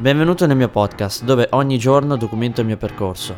Benvenuto nel mio podcast, dove ogni giorno documento il mio percorso.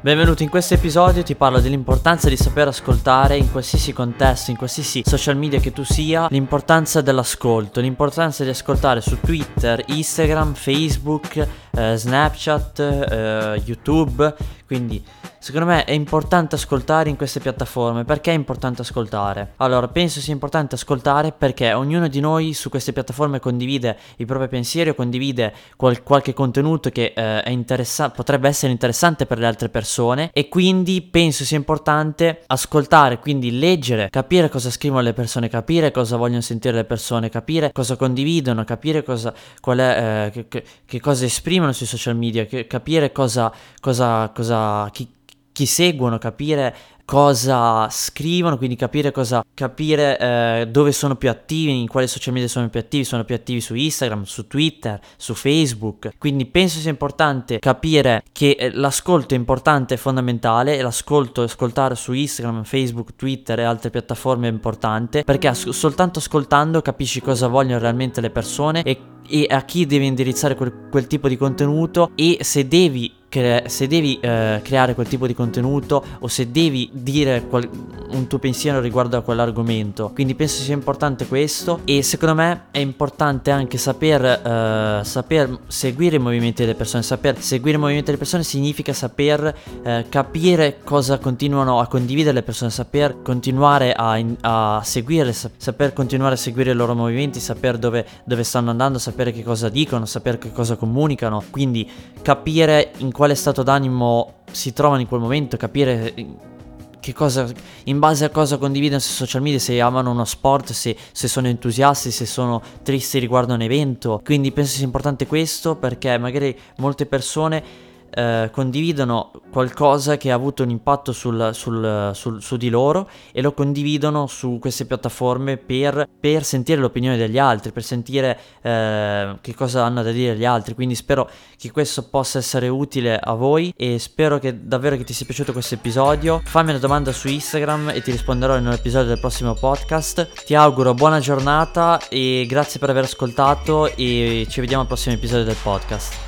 Benvenuto in questo episodio, ti parlo dell'importanza di saper ascoltare in qualsiasi contesto, in qualsiasi social media che tu sia, l'importanza dell'ascolto, l'importanza di ascoltare su Twitter, Instagram, Facebook, eh, Snapchat, eh, YouTube, quindi secondo me è importante ascoltare in queste piattaforme. Perché è importante ascoltare? Allora, penso sia importante ascoltare perché ognuno di noi su queste piattaforme condivide i propri pensieri o condivide qual- qualche contenuto che eh, interessa- potrebbe essere interessante per le altre persone e quindi penso sia importante ascoltare, quindi leggere, capire cosa scrivono le persone, capire cosa vogliono sentire le persone, capire cosa condividono, capire cosa, è, eh, che, che cosa esprimono sui social media, che, capire cosa, cosa, cosa chi, chi seguono, capire cosa scrivono, quindi capire cosa capire eh, dove sono più attivi, in quali social media sono più attivi, sono più attivi su Instagram, su Twitter, su Facebook. Quindi penso sia importante capire che eh, l'ascolto è importante e fondamentale e l'ascolto ascoltare su Instagram, Facebook, Twitter e altre piattaforme è importante perché as- soltanto ascoltando capisci cosa vogliono realmente le persone e e a chi devi indirizzare quel, quel, tipo di contenuto e se devi, cre- se devi eh, creare quel tipo di contenuto o se devi dire qual- un tuo pensiero riguardo a quell'argomento. Quindi penso sia importante questo e secondo me è importante anche saper, eh, saper seguire i movimenti delle persone. Saper seguire i movimenti delle persone significa saper eh, capire cosa continuano a condividere le persone, saper continuare a, in- a seguirle, sa- saper continuare a seguire i loro movimenti, sapere dove, dove stanno andando, sapere che cosa dicono, sapere che cosa comunicano. Quindi capire in quale stato d'animo si trovano in quel momento, capire che cosa, in base a cosa condividono sui social media, se amano uno sport, se, se, sono entusiasti, se sono tristi riguardo un evento. Quindi penso sia importante questo perché magari molte persone eh, condividono qualcosa che ha avuto un impatto sul, sul, sul, su di loro e lo condividono su queste piattaforme per, per sentire l'opinione degli altri, per sentire eh, che cosa hanno da dire gli altri. Quindi spero che questo possa essere utile a voi e spero che davvero che ti sia piaciuto questo episodio. Fammi una domanda su Instagram e ti risponderò in un episodio del prossimo podcast. Ti auguro buona giornata e grazie per aver ascoltato e ci vediamo al prossimo episodio del podcast.